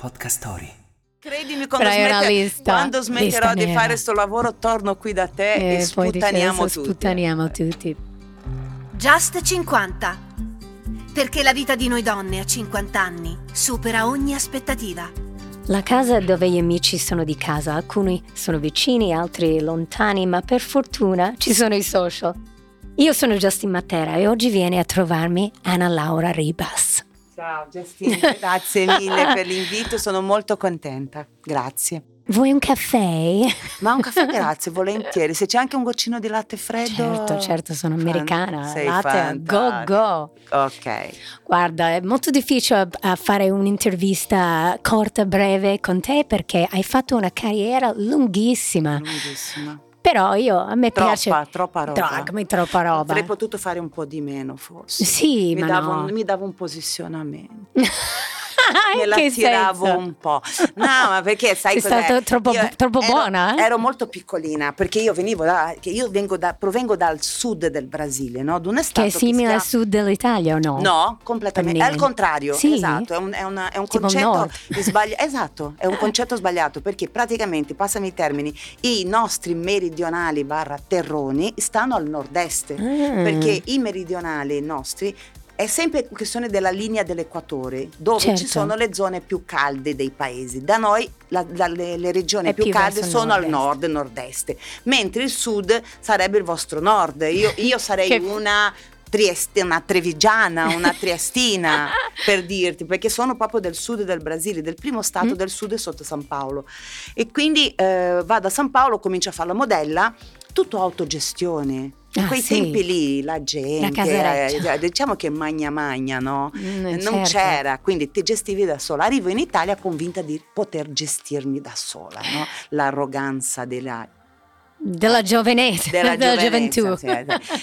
Podcast Story. Credimi, quando, smette- lista- quando smetterò di fare sto lavoro, torno qui da te e, E questo tutti. Sputtaniamo tutti. Just 50. Perché la vita di noi donne a 50 anni supera ogni aspettativa. La casa dove gli amici sono di casa, alcuni sono vicini, altri lontani, ma per fortuna ci sono i social. Io sono Justin Matera e oggi viene a trovarmi Anna Laura Ribas. Ciao Giustina, grazie mille per l'invito, sono molto contenta. Grazie. Vuoi un caffè? Ma un caffè grazie, volentieri. Se c'è anche un goccino di latte freddo. Certo, certo, sono Fan- americana. sei Latte, go go. Ok. Guarda, è molto difficile fare un'intervista corta, breve con te perché hai fatto una carriera lunghissima. Lunghissima. Però io, a me Troppa, piace... troppa roba. Tro- come troppa roba. Avrei potuto fare un po' di meno, forse. Sì, mi ma davo, no. mi davo un posizionamento. Me la che tiravo senso? un po'. No, ma perché sai Sei cos'è? stata troppo- Io troppo ero- buona, eh? Ero molto piccolina perché io venivo da, io vengo da, provengo dal sud del Brasile, no? D'un Che è simile si al sud dell'Italia o no? No, completamente. È al contrario, Sì? esatto, è un, è una- è un concetto sbagliato. Esatto, è un concetto sbagliato perché praticamente, passami i termini, i nostri meridionali barra terroni stanno al nord-est. Ah. Perché i meridionali nostri è sempre questione della linea dell'equatore, dove Certo. ci sono le zone più calde dei paesi. Da noi la- la- le, le regioni più, più calde sono al nord-est. nord, nord-est, mentre il sud sarebbe il vostro nord. Io, io sarei Che- una Trieste, una trevigiana, una triestina per dirti, perché sono proprio del sud del Brasile, del primo stato Mm. del sud sotto San Paolo. E quindi eh, vado a San Paolo, comincio a fare la modella, tutto autogestione. In Ah, quei sì. tempi lì la gente, casareccia. eh, diciamo che magna magna, no? Mm, non certo. c'era, quindi ti gestivi da sola. Arrivo in Italia convinta di poter gestirmi da sola, no? L'arroganza della Della giovenezza, della, della gioventù. sì.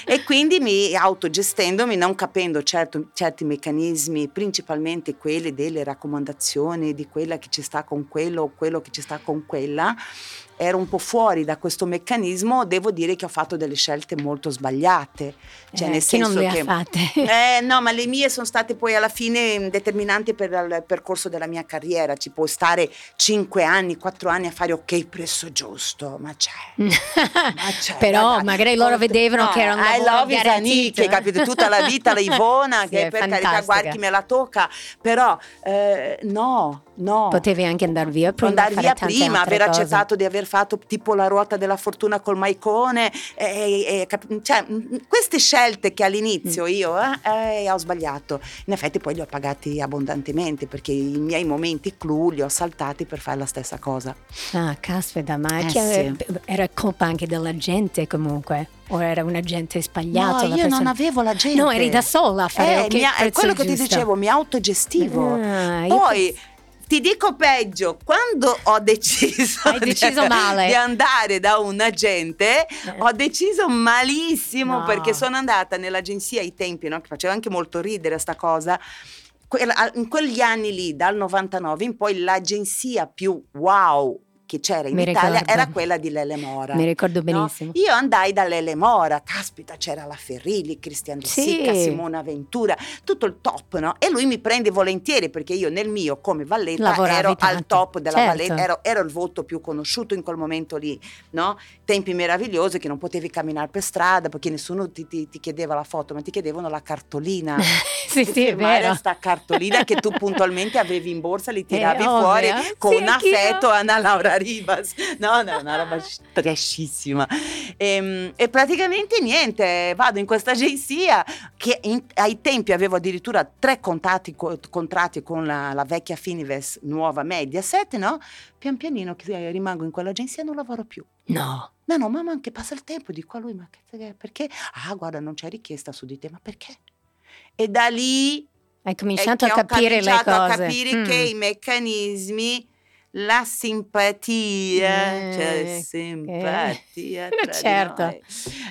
e quindi mi autogestendomi, non capendo certo- certi meccanismi, principalmente quelli delle raccomandazioni di quella che ci sta con quello o quello che ci sta con quella, ero un po' fuori da questo meccanismo, devo dire che ho fatto delle scelte molto sbagliate. Cioè, Eh, nel senso non le che, ha fatte? eh, no, ma le mie sono state poi alla fine determinanti per il percorso della mia carriera. Ci può stare 5 anni, 4 anni a fare ok, presso giusto, ma c'è. Ma c'è, Però dai, magari loro vedevano no, che era un I love is garantito. Annie, che capito tutta la vita la Ivona, Sì, che per carità fantastica. guarda chi me la tocca, però eh, no, no. Potevi anche andare via prima. andare via prima, aver cose. accettato di aver fatto tipo la ruota della fortuna col maicone, e- e- cap- cioè, queste scelte che all'inizio Mm. io eh, eh, ho sbagliato, in effetti poi li ho pagati abbondantemente perché i miei momenti clou li ho saltati per fare la stessa cosa. Ah, caspita, ma Eh, sì. era colpa anche della gente comunque? O era un agente sbagliato? no, io non persona- avevo la gente. No, eri da sola a fare Eh, ok, mi ha- è quello che ti dicevo, mi autogestivo. Ah, Poi ti dico peggio, quando ho deciso, deciso di, di andare da un agente, Eh. ho deciso malissimo No. perché sono andata nell'agenzia ai tempi, no, che faceva anche molto ridere sta cosa. Quella- In quegli anni lì, dal 99 in poi, l'agenzia più wow che c'era in Mi Italia ricordo. era quella di Lele Mora. Mi ricordo no? benissimo. Io andai da Lele Mora, caspita, c'era la Ferrilli, Cristian De Sì. Sicca, Simona Ventura, tutto il top, no? E lui mi prende volentieri perché io nel mio come Valletta Lavoravi ero al tanto. top della Certo. Valletta, ero, ero il voto più conosciuto in quel momento lì, no? Tempi meravigliosi che non potevi camminare per strada perché nessuno ti, ti- ti chiedeva la foto, ma ti chiedevano la cartolina. sì, sì, è vero. sta cartolina che tu puntualmente avevi in borsa, li tiravi ovvio. fuori con Sì, affetto Anna Laura Rivas. No, no, una roba trashissima. E, e praticamente niente, vado in questa agenzia che in- ai tempi avevo addirittura tre contatti, co- contratti con la, la vecchia Finives, nuova Mediaset, no? Pian pianino che rimango in quell'agenzia e non lavoro più. No. No, no, mamma anche passa il tempo, dico a lui, ma che- perché? Ah, guarda, non c'è richiesta su di te, ma perché? E da lì Hai è cominciato che a capire le cose. a capire Mm. che i meccanismi, la simpatia, Eh, cioè simpatia di certo.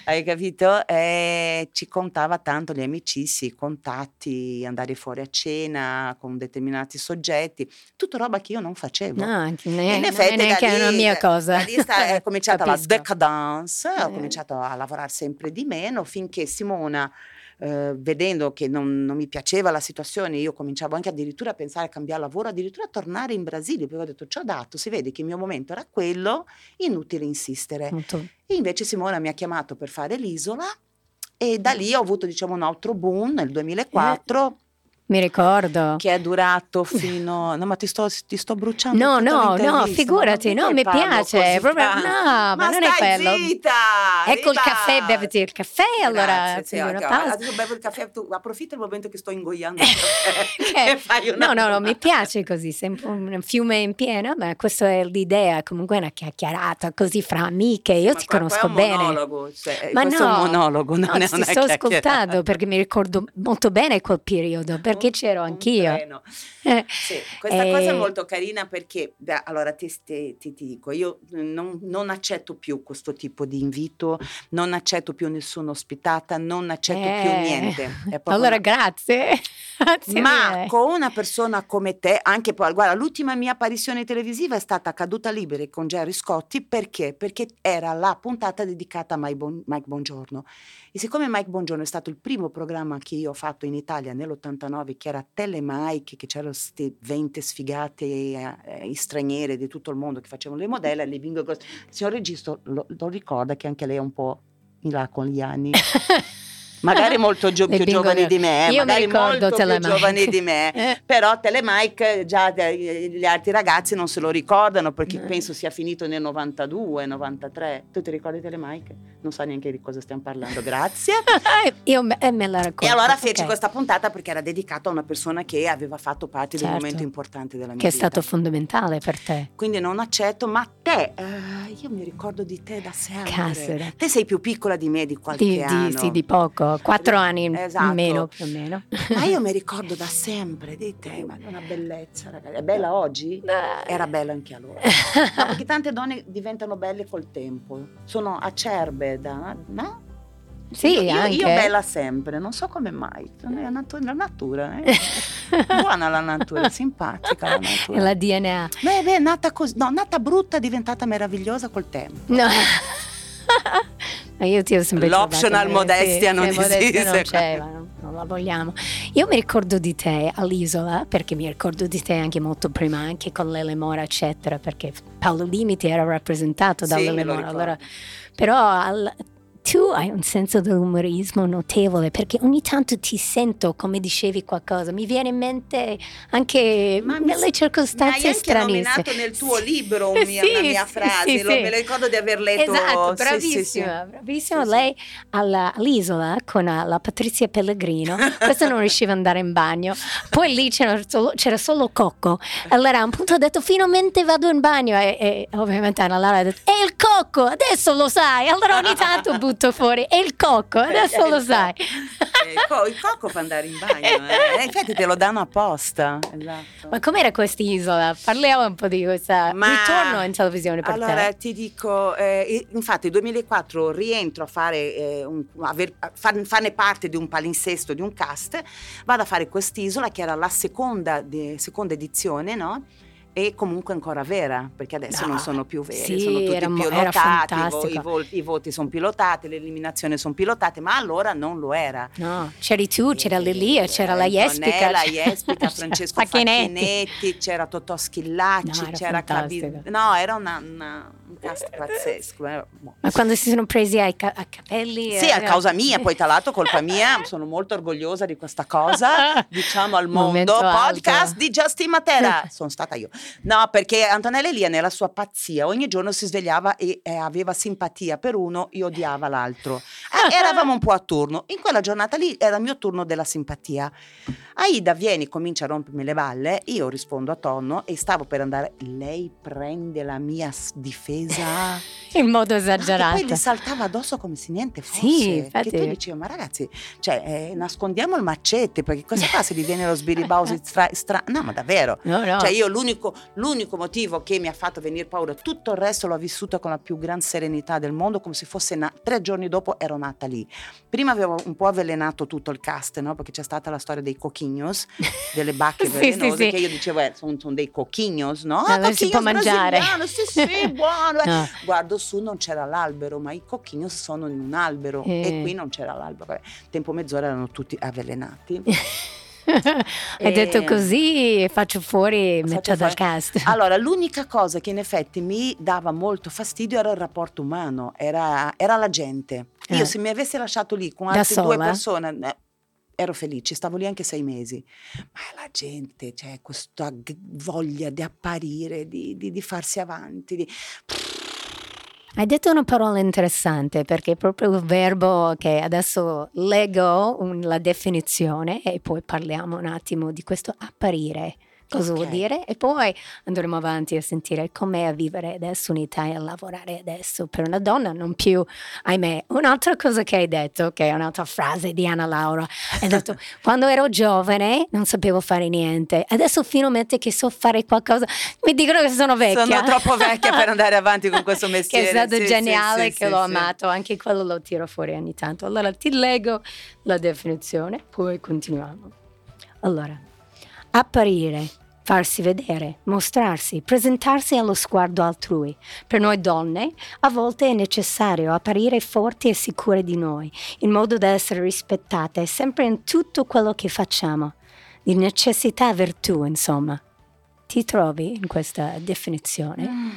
Hai capito? Eh, ci contava tanto gli amicizi, i contatti, andare fuori a cena con determinati soggetti, tutto roba che io non facevo. No, ne- in non effetti è neanche da lì, una mia cosa. da lì sta- è cominciata la decadence, ho Eh. cominciato a lavorare sempre di meno finché Simona eh, vedendo che non, non mi piaceva la situazione, io cominciavo anche addirittura a pensare a cambiare lavoro, addirittura a tornare in Brasile, perché ho detto ci ho dato, si vede che il mio momento era quello, inutile insistere. Molto. E invece Simona mi ha chiamato per fare l'isola e da lì ho avuto diciamo un altro boom nel 2004 Mi ricordo. che è durato fino... No ma ti sto, ti sto bruciando No, no, no, figurati, no, mi piace, proprio, no, ma, Ma non è quello. zitta! Ecco il caffè, beviti il caffè, allora Grazie, sì, prendi una ok, pausa. Adesso bevo il caffè, tu approfitta il momento che sto ingoiando Che- No, no, no, mi piace così, sempre un fiume in piena, ma questa è l'idea, comunque una chiacchierata così fra amiche, io Ma ti qua- conosco qua bene. monologo, cioè, Ma questo è no, un monologo, non no, è ti una sto ascoltando perché mi ricordo molto bene quel periodo, perché Un- c'ero anch'io. Eh, Sì, questa Eh, cosa è molto carina perché, beh, allora ti, ti- ti- dico, io non, non accetto più questo tipo di invito, non accetto più nessuna ospitata, non accetto più Eh, niente. È proprio Allora, una- grazie. Grazie Ma mille. con una persona come te, anche poi, guarda, l'ultima mia apparizione televisiva è stata Caduta Liberi con Jerry Scotti perché? Perché era la puntata dedicata a Mike, Bongiorno. E siccome Mike Bongiorno è stato il primo programma che io ho fatto in Italia nell'89, che era Telemike, che c'erano queste 20 sfigate eh, eh, straniere di tutto il mondo che facevano le modelle, le bingo, cose. il signor regista lo, lo ricorda che anche lei è un po' in là con gli anni. Magari molto gio- più bingo giovani di me, Io magari molto più Telemike. giovani di me. Eh. Però Telemike già de- gli altri ragazzi non se lo ricordano perché Eh. penso sia finito nel 92, 93. Tu ti ricordi Telemike? Non so neanche di cosa stiamo parlando, grazie. Io me, eh, me la racconto. E allora feci ok. questa puntata perché era dedicata a una persona che aveva fatto parte di un Certo. momento importante della mia Che è vita. stato fondamentale per te. Quindi non accetto, ma te, eh, io mi ricordo di te da sempre. Caspita. Te sei più piccola di me di qualche Di, anno. di, sì, di poco, quattro anni Esatto. meno più o meno. Ma io mi ricordo da sempre di te, ma è una bellezza, ragazzi. È bella oggi? Dai. Era bella anche allora. No, perché tante donne diventano belle col tempo. Sono acerbe da. No? Sì, io, anche. io bella sempre, non so come mai. È la, natu- la natura, eh. Buona la natura, simpatica la natura. la DNA. Beh, beh, nata così, no, nata brutta è diventata meravigliosa col tempo. No. Ma io ti ho sempre L'optional modestia non sì, non esiste. c'è, ma non, non la vogliamo. Io mi ricordo di te all'isola, perché mi ricordo di te anche molto prima, anche con l'Ele Mora, eccetera, perché Paolo Limiti era rappresentato Sì, dall'Ele lo Mora. Allora, però al- tu hai un senso dell'umorismo notevole, perché ogni tanto ti sento, come dicevi qualcosa, mi viene in mente anche Ma nelle Mi circostanze stranissime. nominato nel tuo libro un Sì, una mia frase, sì, lo- sì. me lo ricordo di aver letto. Esatto, bravissima, bravissima. Lei alla- all'isola con la, la Patrizia Pellegrino, questa non riusciva ad andare in bagno, poi lì c'era solo, c'era solo Cocco. Allora a un punto ha detto finalmente vado in bagno e, e ovviamente Anna Lara ha detto è il Cocco, adesso lo sai. Allora ogni tanto butto fuori è il Cocco, adesso lo sai. Eh, il co- il cocco fa andare in bagno, eh. Eh, infatti te lo danno apposta. Esatto. Ma com'era quest'isola? Parliamo un po' di questa Ma- ritorno in televisione per allora te. ti dico, eh, infatti nel 2004 rientro a fare, eh, un- a far- farne parte di un palinsesto, di un cast, vado a fare quest'isola che era la seconda, di- seconda edizione, no? E comunque ancora vera, perché adesso No, non sono più vere, sì, sono tutti era mo- era pilotati, i, vo- fantastico. i voti sono pilotati, le eliminazioni sono pilotate, ma allora non lo era. No, c'eri tu, c'era Lelia, c'era la Eh, Jespica. Antonella Jespica, Francesco Facchinetti. Facchinetti, c'era Totò Schillacci, No, era c'era fantastico. No, era una, una- un cast pazzesco. eh. Boh. Ma quando si sono presi ai ca- a capelli... Sì, a eh, causa mia, poi tra l'altro colpa mia, sono molto orgogliosa di questa cosa, diciamo al Momento mondo, alto. podcast di Justin Matera, sono stata io. No, perché Antonella Elia nella sua pazzia ogni giorno si svegliava e eh, aveva simpatia per uno e odiava l'altro. Eh, eravamo un po' a turno, in quella giornata lì era il mio turno della simpatia. Aida vieni, comincia a rompermi le balle, io rispondo a tonno e stavo per andare, lei prende la mia s- difesa. In modo E esagerato. poi le saltava addosso come se niente fosse. Sì, infatti. Che tu dicevi, ma ragazzi, cioè, eh, nascondiamo il macete, perché cosa fa se diviene lo sbiribausi stra, stra- No, ma davvero. No, no. Cioè io l'unico, l'unico motivo che mi ha fatto venire paura, tutto il resto l'ho vissuto con la più gran serenità del mondo, come se fosse na- tre giorni dopo ero nata lì. Prima avevo un po' avvelenato tutto il cast, no? perché c'è stata la storia dei coquignos, delle bacche Sì, sì, velenose, sì. che io dicevo, eh, sono, sono dei coquignos, no? Eh, si può mangiare. Sì, sì, buono. Ah. Guardo su, non c'era l'albero, ma i cocchini sono in un albero Eh. e qui non c'era l'albero. Tempo mezz'ora erano tutti avvelenati. Hai E- detto così faccio fuori metà dal cast. Allora, l'unica cosa che in effetti mi dava molto fastidio era il rapporto umano, era, era la gente. Io Eh. se mi avessi lasciato lì con altre due persone, eh, ero felice, stavo lì anche sei mesi. Ma la gente, cioè, questa voglia di apparire, di, di- di farsi avanti. di- Hai detto una parola interessante perché è proprio il verbo che adesso leggo un- la definizione e poi parliamo un attimo di questo apparire. Cosa vuol Ok. dire? E poi andremo avanti a sentire com'è a vivere adesso in Italia, a lavorare adesso per una donna, non più, ahimè. Un'altra cosa che hai detto, che è un'altra frase di Anna Laura, hai detto quando ero giovane non sapevo fare niente, adesso finalmente che so fare qualcosa, mi dicono che sono vecchia. Sono troppo vecchia per andare avanti con questo che mestiere. è stato Sì, geniale, sì, che sì, l'ho sì. amato, anche quello lo tiro fuori ogni tanto. Allora ti leggo la definizione, poi continuiamo. Allora, apparire, farsi vedere, mostrarsi, presentarsi allo sguardo altrui. Per noi donne a volte è necessario apparire forti e sicure di noi, in modo da essere rispettate sempre in tutto quello che facciamo. Di necessità virtù, insomma. Ti trovi in questa definizione? Mm.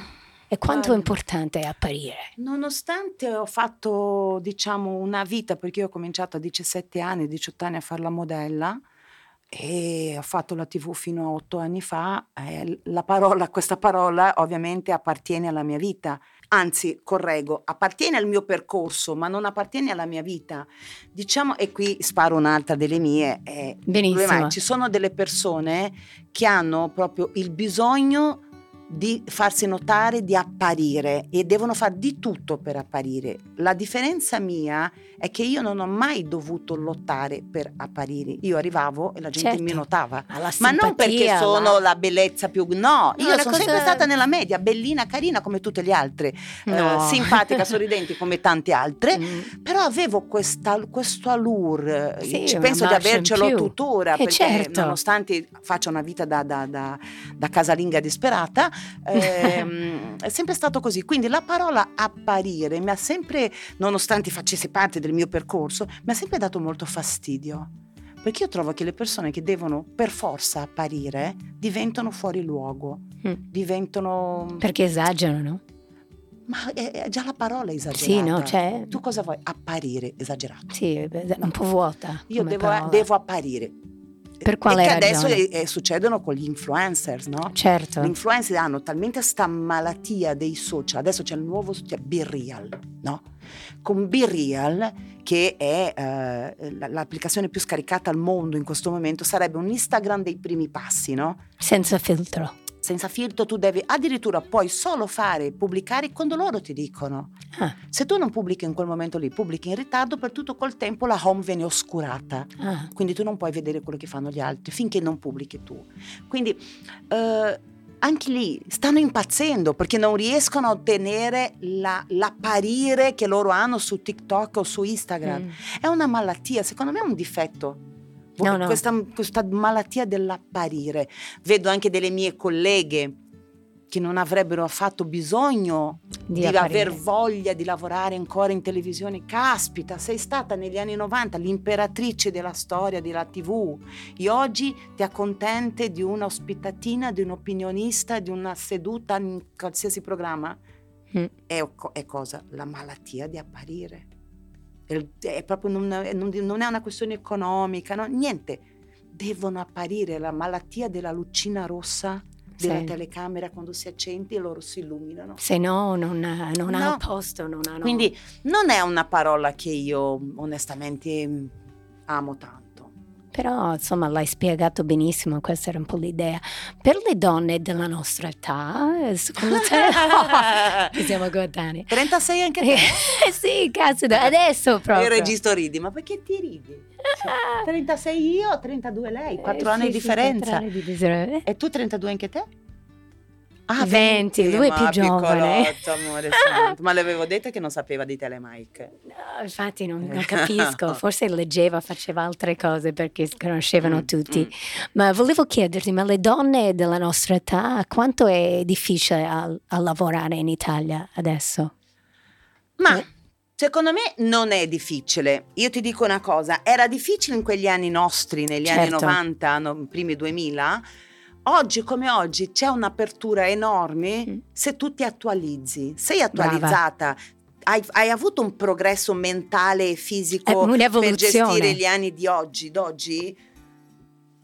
E quanto è importante apparire? Nonostante ho fatto, diciamo, una vita, perché io ho cominciato a 17 anni, 18 anni a fare la modella e ho fatto la tv fino a 8 anni fa, eh, la parola, questa parola ovviamente appartiene alla mia vita. Anzi, correggo, appartiene al mio percorso, ma non appartiene alla mia vita. Diciamo, e qui sparo un'altra delle mie. eh, Benissimo. ci sono delle persone che hanno proprio il bisogno di farsi notare, di apparire e devono fare di tutto per apparire. La differenza mia è che io non ho mai dovuto lottare per apparire. Io arrivavo e la gente Certo. mi notava. Alla Ma non perché simpatia, sono la- la bellezza più... No, No, io sono cosa- sempre stata nella media, bellina, carina come tutte le altre, eh, No. simpatica, sorridenti come tante altre. Mm. Però avevo questa, questo allure, Sì, penso di avercelo tuttora, Eh, perché certo. nonostante faccia una vita da, da- da- da casalinga disperata, ehm, è sempre stato così. Quindi la parola apparire mi ha sempre, nonostante facesse parte del mio percorso, mi ha sempre dato molto fastidio. Perché io trovo che le persone che devono per forza apparire diventano fuori luogo, Mm. diventano... Perché esagerano? Ma è, già la parola esagerata. Sì, no, cioè... Tu cosa vuoi? Apparire esagerato. Sì, è un po' vuota. Io devo, devo apparire. Per quale e che adesso ragione? eh, eh, succedono con gli influencers, no? Certo. Gli influencer hanno talmente sta malattia dei social, adesso c'è il nuovo, cioè Be Real, no? Con Be Real, che è eh, l'applicazione più scaricata al mondo in questo momento, sarebbe un Instagram dei primi passi, no? Senza filtro. Senza filtro tu devi addirittura puoi solo fare, pubblicare quando loro ti dicono. Ah, Se tu non pubblichi in quel momento lì, pubblichi in ritardo, per tutto quel tempo la home viene oscurata. ah. Quindi tu non puoi vedere quello che fanno gli altri finché non pubblichi tu. Quindi eh, anche lì stanno impazzendo perché non riescono a ottenere la- l'apparire che loro hanno su TikTok o su Instagram. Mm. È una malattia, secondo me è un difetto. No, no. Questa, questa malattia dell'apparire. Vedo anche delle mie colleghe che non avrebbero affatto bisogno Di di, aver voglia di lavorare ancora in televisione. Caspita, sei stata negli anni 90 l'imperatrice della storia della TV e oggi ti accontenti di una ospitatina, di un opinionista, di una seduta in qualsiasi programma? Mm. È, è cosa? La malattia di apparire. È, proprio non, è- non è una questione economica, no? niente. Devono apparire la malattia della lucina rossa della Sì. telecamera quando si accende e loro si illuminano. Se no, non, non No. hanno posto, non hanno... Quindi non è una parola che io onestamente amo tanto. Però, insomma, l'hai spiegato benissimo, questa era un po' l'idea. Per le donne della nostra età, eh, secondo te... Che siamo coetanei. 36 anche te? Sì, cazzo, adesso proprio. Il registro ridi, ma perché ti ridi? Cioè, 36 io, 32 lei, 4 Eh, anni sì, di differenza. quattro anni di differenza. E tu 32 anche te? Ah, 20, lui è più giovane. amore santo. Ma le avevo detto che non sapeva di Telemike. No, infatti non, non capisco, forse leggeva, faceva altre cose perché conoscevano Mm, tutti. mm. Ma volevo chiederti, ma le donne della nostra età, quanto è difficile a, a lavorare in Italia adesso? Ma Eh. secondo me non è difficile. Io ti dico una cosa, era difficile in quegli anni nostri, negli anni Certo. 90, no, primi 2000. Oggi come oggi c'è un'apertura enorme Mm. se tu ti attualizzi. Sei attualizzata, hai, hai avuto un progresso mentale e fisico per un'evoluzione. gestire gli anni di oggi, d'oggi,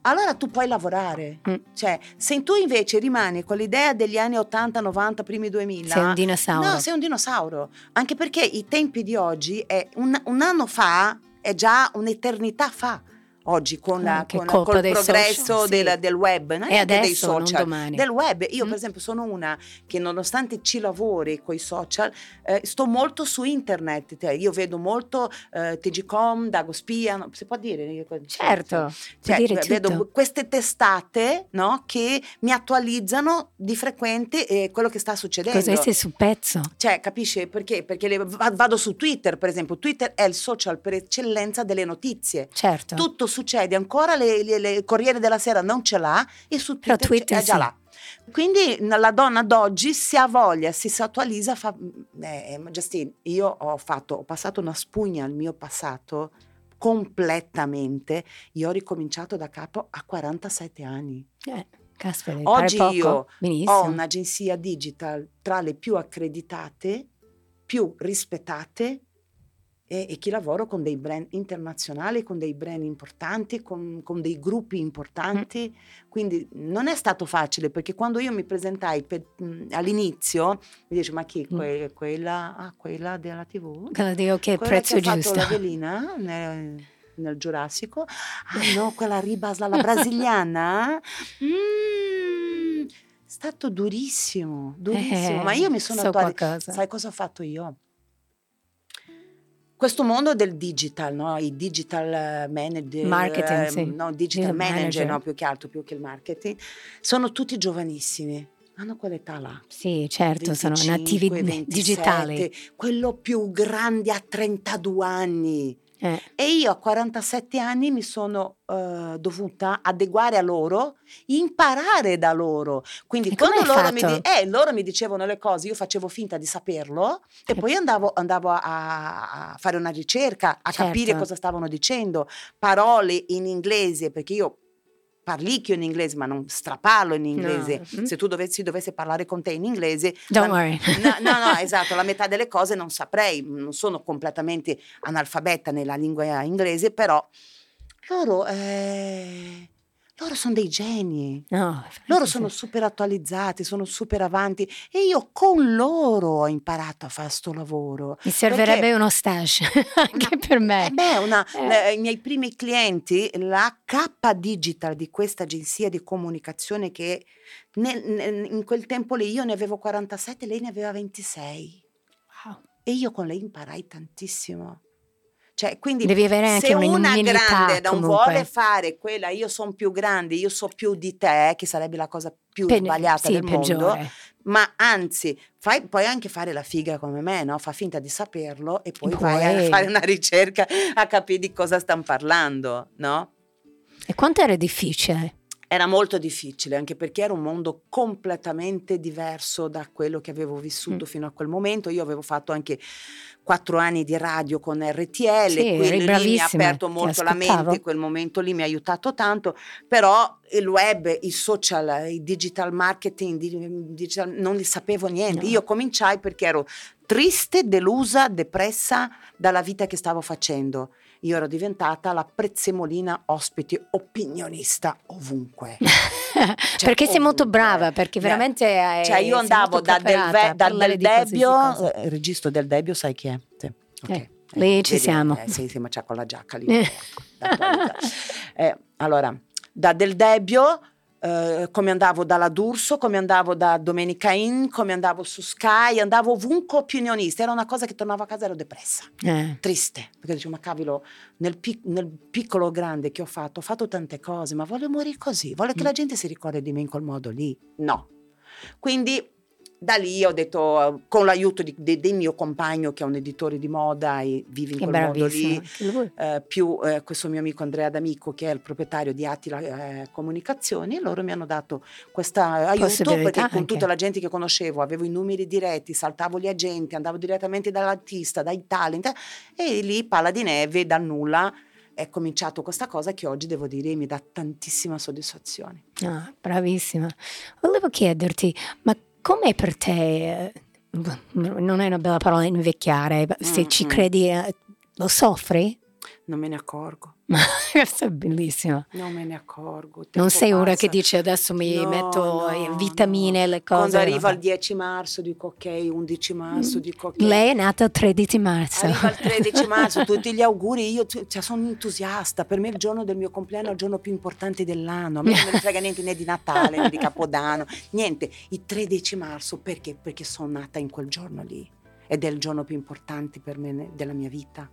allora tu puoi lavorare. Mm. Cioè, se tu invece rimani con l'idea degli anni 80, 90, primi 2000, Sei un dinosauro. No, sei un dinosauro. Anche perché i tempi di oggi, è un, un anno fa, è già un'eternità fa. Oggi con, la, Ah, che con, col dei progresso social, sì. del, del web, non E dei adesso, non social, del web. Io, Mm. per esempio, sono una che nonostante ci lavori con i social, eh, sto molto su internet. Io vedo molto eh, TGCom, Dagospia, si può dire? Certo, Cioè, dire vedo queste testate no, che mi attualizzano di frequente eh, quello che sta succedendo. Cos'è sei sul pezzo? Cioè, capisci perché? Perché le- va- vado su Twitter, per esempio. Twitter è il social per eccellenza delle notizie. Certo. Tutto succede, ancora le, le- le- Corriere della Sera non ce l'ha e su Però Twitter, Twitter è già sì. là. Quindi la donna d'oggi si ha voglia, si, si attualizza, fa... Eh, ma Justine, io ho fatto, ho passato una spugna al mio passato completamente. Io ho ricominciato da capo a 47 anni. Eh, caspita, Oggi io Benissimo. Ho un'agenzia digital tra le più accreditate, più rispettate e, e chi lavoro con dei brand internazionali, con dei brand importanti, con, con dei gruppi importanti. Quindi non è stato facile perché quando io mi presentai per- mh, all'inizio mi dice ma chi? Mm. Que- quella, ah, quella della tv? Quello dico che Quella prezzo che giusto. fatto la velina nel, nel Giurassico. Ah no, quella Ribas, la brasiliana. Mm, è stato durissimo, durissimo. Eh, Ma io mi sono so qualcosa. Sai cosa ho fatto io? Questo mondo del digital, no? i digital eh, manager, Marketing, eh, sì. no, digital Digital manager, manager. no, più che altro, più che il marketing, sono tutti giovanissimi, hanno quell'età là. Sì, certo, sono 25, nativi 27, digitali. Quello più grande ha 32 anni. Eh, E io a 47 anni mi sono eh, dovuta adeguare a loro, imparare da loro. Quindi E quando loro mi, di- eh, loro mi dicevano le cose, io facevo finta di saperlo e Eh. poi andavo, andavo a, a fare una ricerca, a capire Certo. cosa stavano dicendo, parole in inglese, perché io parlicchio in inglese, ma non straparlo in inglese. Mm. Se tu dovessi, dovessi parlare con te in inglese, Don't la- worry. No, no, no, esatto, la metà delle cose non saprei, non sono completamente analfabeta nella lingua inglese, però loro, eh, loro sono dei geni. No, Loro sono super attualizzati, sono super avanti e io con loro ho imparato a fare sto lavoro. Mi servirebbe Perché- uno stage anche per me. Eh beh, una- Eh. le- i miei primi clienti, la K Digital di questa agenzia di comunicazione che nel- nel- in quel tempo lì io ne avevo 47, lei ne aveva 26 Wow. e io con lei imparai tantissimo. Cioè, quindi Devi avere anche se una grande non comunque. vuole fare quella io sono più grande, io so più di te, che sarebbe la cosa più Pe- sbagliata sì, del mondo, peggiore. ma anzi, fai, puoi anche fare la figa come me, no? Fa finta di saperlo e poi E vai a poi- fare una ricerca a capire di cosa stanno parlando, no? E quanto era difficile? Era molto difficile, anche perché era un mondo completamente diverso da quello che avevo vissuto Mm. fino a quel momento. Io avevo fatto anche quattro anni di radio con RTL, Sì, quindi lì mi ha aperto molto la mente, quel momento lì mi ha aiutato tanto, però il web, i social, il digital marketing, di- digital- non li sapevo niente. No. Io cominciai perché ero triste, delusa, depressa dalla vita che stavo facendo. Io ero diventata la prezzemolina ospite opinionista ovunque. perché sei molto ovunque. brava, perché Eh, veramente hai, Cioè io andavo da del, Ve- da del Debbio, eh, il registro del Debbio sai chi è? Sì. ok. Eh, lì ci vedi, siamo. eh, sì, sì, ma c'ha con la giacca lì. Eh, allora, da Del Debbio, eh, come andavo dalla D'Urso, come andavo da Domenica In, come andavo su Sky, andavo ovunque opinionista. Era una cosa che tornavo a casa ero depressa, Eh, triste, perché dicevo, ma cavolo, nel, pic- nel piccolo grande che ho fatto, ho fatto tante cose, ma voglio morire così, voglio che Mm. la gente si ricordi di me in quel modo lì. No. Quindi da lì ho detto, con l'aiuto di, de, del mio compagno che è un editore di moda e vive in Che quel mondo lì, eh, più eh, questo mio amico Andrea D'Amico che è il proprietario di Attila eh, Comunicazioni, loro mi hanno dato questo aiuto perché con anche. tutta la gente che conoscevo avevo i numeri diretti, saltavo gli agenti, andavo direttamente dall'artista, dai talent e lì palla di neve dal nulla è cominciato questa cosa che oggi devo dire mi dà tantissima soddisfazione. Ah, bravissima. Volevo chiederti, ma com'è per te, eh, non è una bella parola invecchiare, se ci Mm, mm. credi, eh, lo soffri? Non me ne accorgo, Questo è bellissimo. non me ne accorgo. Non sei una che passa. dice adesso mi No, metto no, vitamine, le cose. Quando arriva vabbè. il 10 marzo dico ok, 11 marzo Mm. dico ok. Lei è nata il 13 marzo. Arriva il 13 marzo, tutti gli auguri, io cioè, sono entusiasta, per me il giorno del mio compleanno è il giorno più importante dell'anno, a me non ne frega niente né di Natale né di Capodanno, niente, il 13 marzo perché? Perché sono nata in quel giorno lì ed è il giorno più importante per me della mia vita.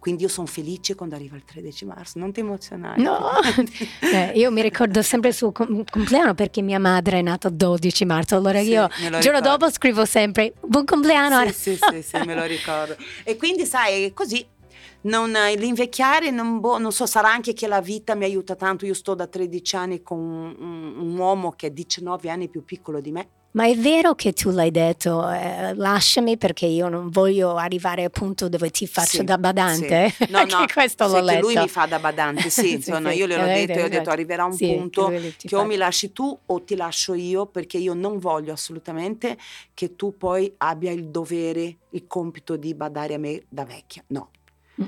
Quindi io sono felice quando arriva il 13 marzo, non ti emozionare. No, Eh, io mi ricordo sempre il suo com- compleanno perché mia madre è nata il 12 marzo, allora Sì, io il giorno dopo scrivo sempre buon compleanno. Sì, sì, sì, sì, me lo ricordo. E quindi, sai, così. Non, l'invecchiare, non, boh, non so, sarà anche che la vita mi aiuta tanto. Io sto da 13 anni con un, un- un uomo che è 19 anni più piccolo di me. Ma è vero che tu l'hai detto, eh, lasciami perché io non voglio arrivare al punto dove ti faccio Sì, da badante? sì. No, no, questo sì, l'ho che letto. lui mi fa da badante, sì, sì, io gliel'ho eh, detto, io ho eh, detto arriverà un che punto ti che o mi lasci tu o ti lascio io perché io non voglio assolutamente che tu poi abbia il dovere, il compito di badare a me da vecchia. No.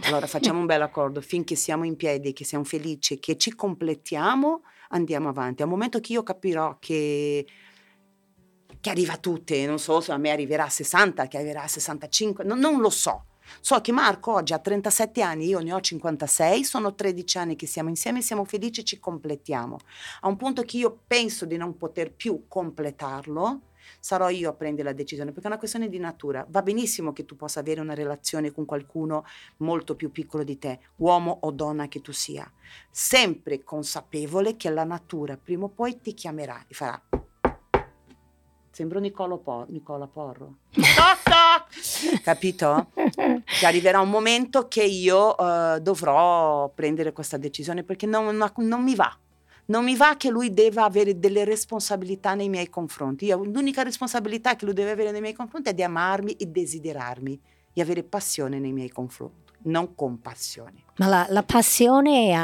Allora facciamo un bel accordo, finché siamo in piedi, che siamo felici, che ci completiamo, andiamo avanti. Al momento che io capirò che, che arriva a tutte, non so se a me arriverà a 60, che arriverà a 65, no- non lo so. So che Marco oggi ha 37 anni, io ne ho 56, sono 13 anni che siamo insieme, siamo felici ci completiamo. A un punto che io penso di non poter più completarlo, sarò io a prendere la decisione, perché è una questione di natura. Va benissimo che tu possa avere una relazione con qualcuno molto più piccolo di te, uomo o donna che tu sia, sempre consapevole che la natura prima o poi ti chiamerà e farà. Sembro Nicolo Po- Nicola Porro. Capito? Che arriverà un momento che io eh, dovrò prendere questa decisione perché non, non- non mi va. Non mi va che lui debba avere delle responsabilità nei miei confronti. Io- l'unica responsabilità che lui deve avere nei miei confronti è di amarmi e desiderarmi, di avere passione nei miei confronti, non compassione. Ma la, la passione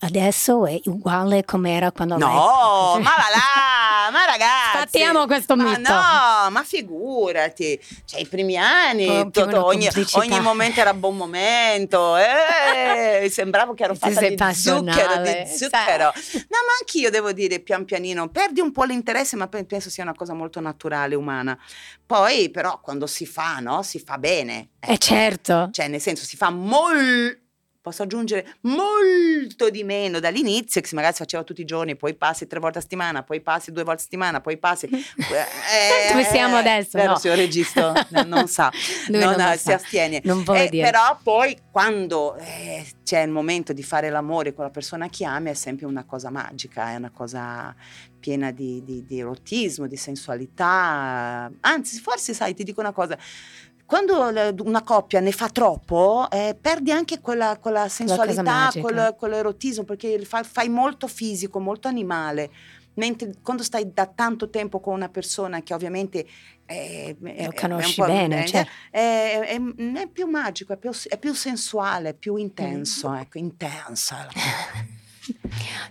adesso è uguale come era quando No, ma va là, ma ragazzi. Sfattiamo questo ma mito. no, ma figurati, cioè i primi anni, Oh, tutto- ogni, ogni momento era buon momento, eh, sembravo che ero fatta di zucchero, di zucchero. No, ma anch'io devo dire pian pianino, perdi un po' l'interesse, ma pe- penso sia una cosa molto naturale, umana. Poi però quando si fa, no, si fa bene. Eh certo. Cioè, nel senso, si fa molto. Posso aggiungere molto di meno dall'inizio, che magari si faceva tutti i giorni, poi passi tre volte a settimana, poi passi due volte a settimana, poi passi. Eh, Dove siamo adesso, Vero, no. signor regista, no, non sa, Lui non, non lo si sa. astiene. Non Eh, dire. Però poi quando eh, c'è il momento di fare l'amore con la persona che ami è sempre una cosa magica, è una cosa piena di, di- di erotismo, di sensualità. Anzi, forse sai, ti dico una cosa. Quando una coppia ne fa troppo, eh, perdi anche quella, quella sensualità, quel, quell'erotismo, perché fa- fai molto fisico, molto animale. Mentre quando stai da tanto tempo con una persona che ovviamente è, è- Lo è conosci un po' bene, eh, certo. è, è- è più magico, è più, è più sensuale, è più intenso, Mm. ecco, intensa.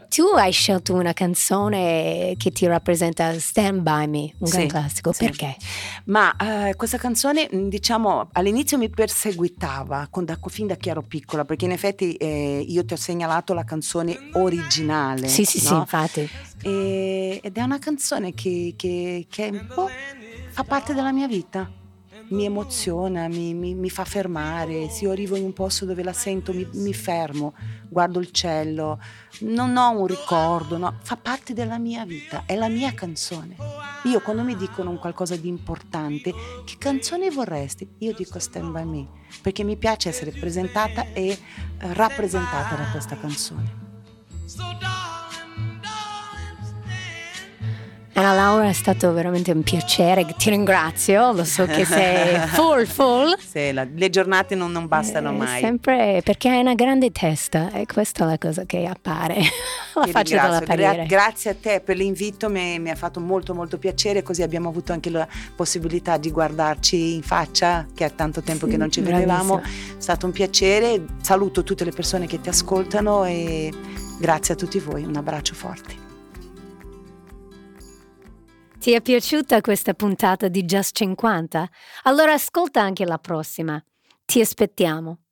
Tu hai scelto una canzone che ti rappresenta Stand By Me, un Sì, gran classico. sì. Perché? Ma eh, questa canzone, diciamo, all'inizio mi perseguitava con- da- fin da che ero piccola, perché in effetti eh, io ti ho segnalato la canzone originale. Sì, sì, sì, no? infatti. E- ed è una canzone che, che- che un po' fa parte della mia vita. Mi emoziona, mi, mi- mi fa fermare. Se io arrivo in un posto dove la sento, mi, mi fermo, guardo il cielo. Non ho un ricordo, no? fa parte della mia vita, è la mia canzone. Io quando mi dicono un qualcosa di importante, che canzone vorresti? Io dico Stand By Me, perché mi piace essere presentata e eh, rappresentata da questa canzone. Anna Laura è stato veramente un piacere, ti ringrazio, lo so che sei full full. Sì, la, le giornate non, non bastano Eh, mai. Sempre perché hai una grande testa e questa è la cosa che appare, la Ti faccia della. Gra- grazie a te per l'invito, mi, mi ha fatto molto molto piacere, così abbiamo avuto anche la possibilità di guardarci in faccia, che è tanto tempo che non ci vedevamo. Bravissima. È stato un piacere, saluto tutte le persone che ti ascoltano e grazie a tutti voi, un abbraccio forte. Ti è piaciuta questa puntata di Just 50? Allora ascolta anche la prossima. Ti aspettiamo.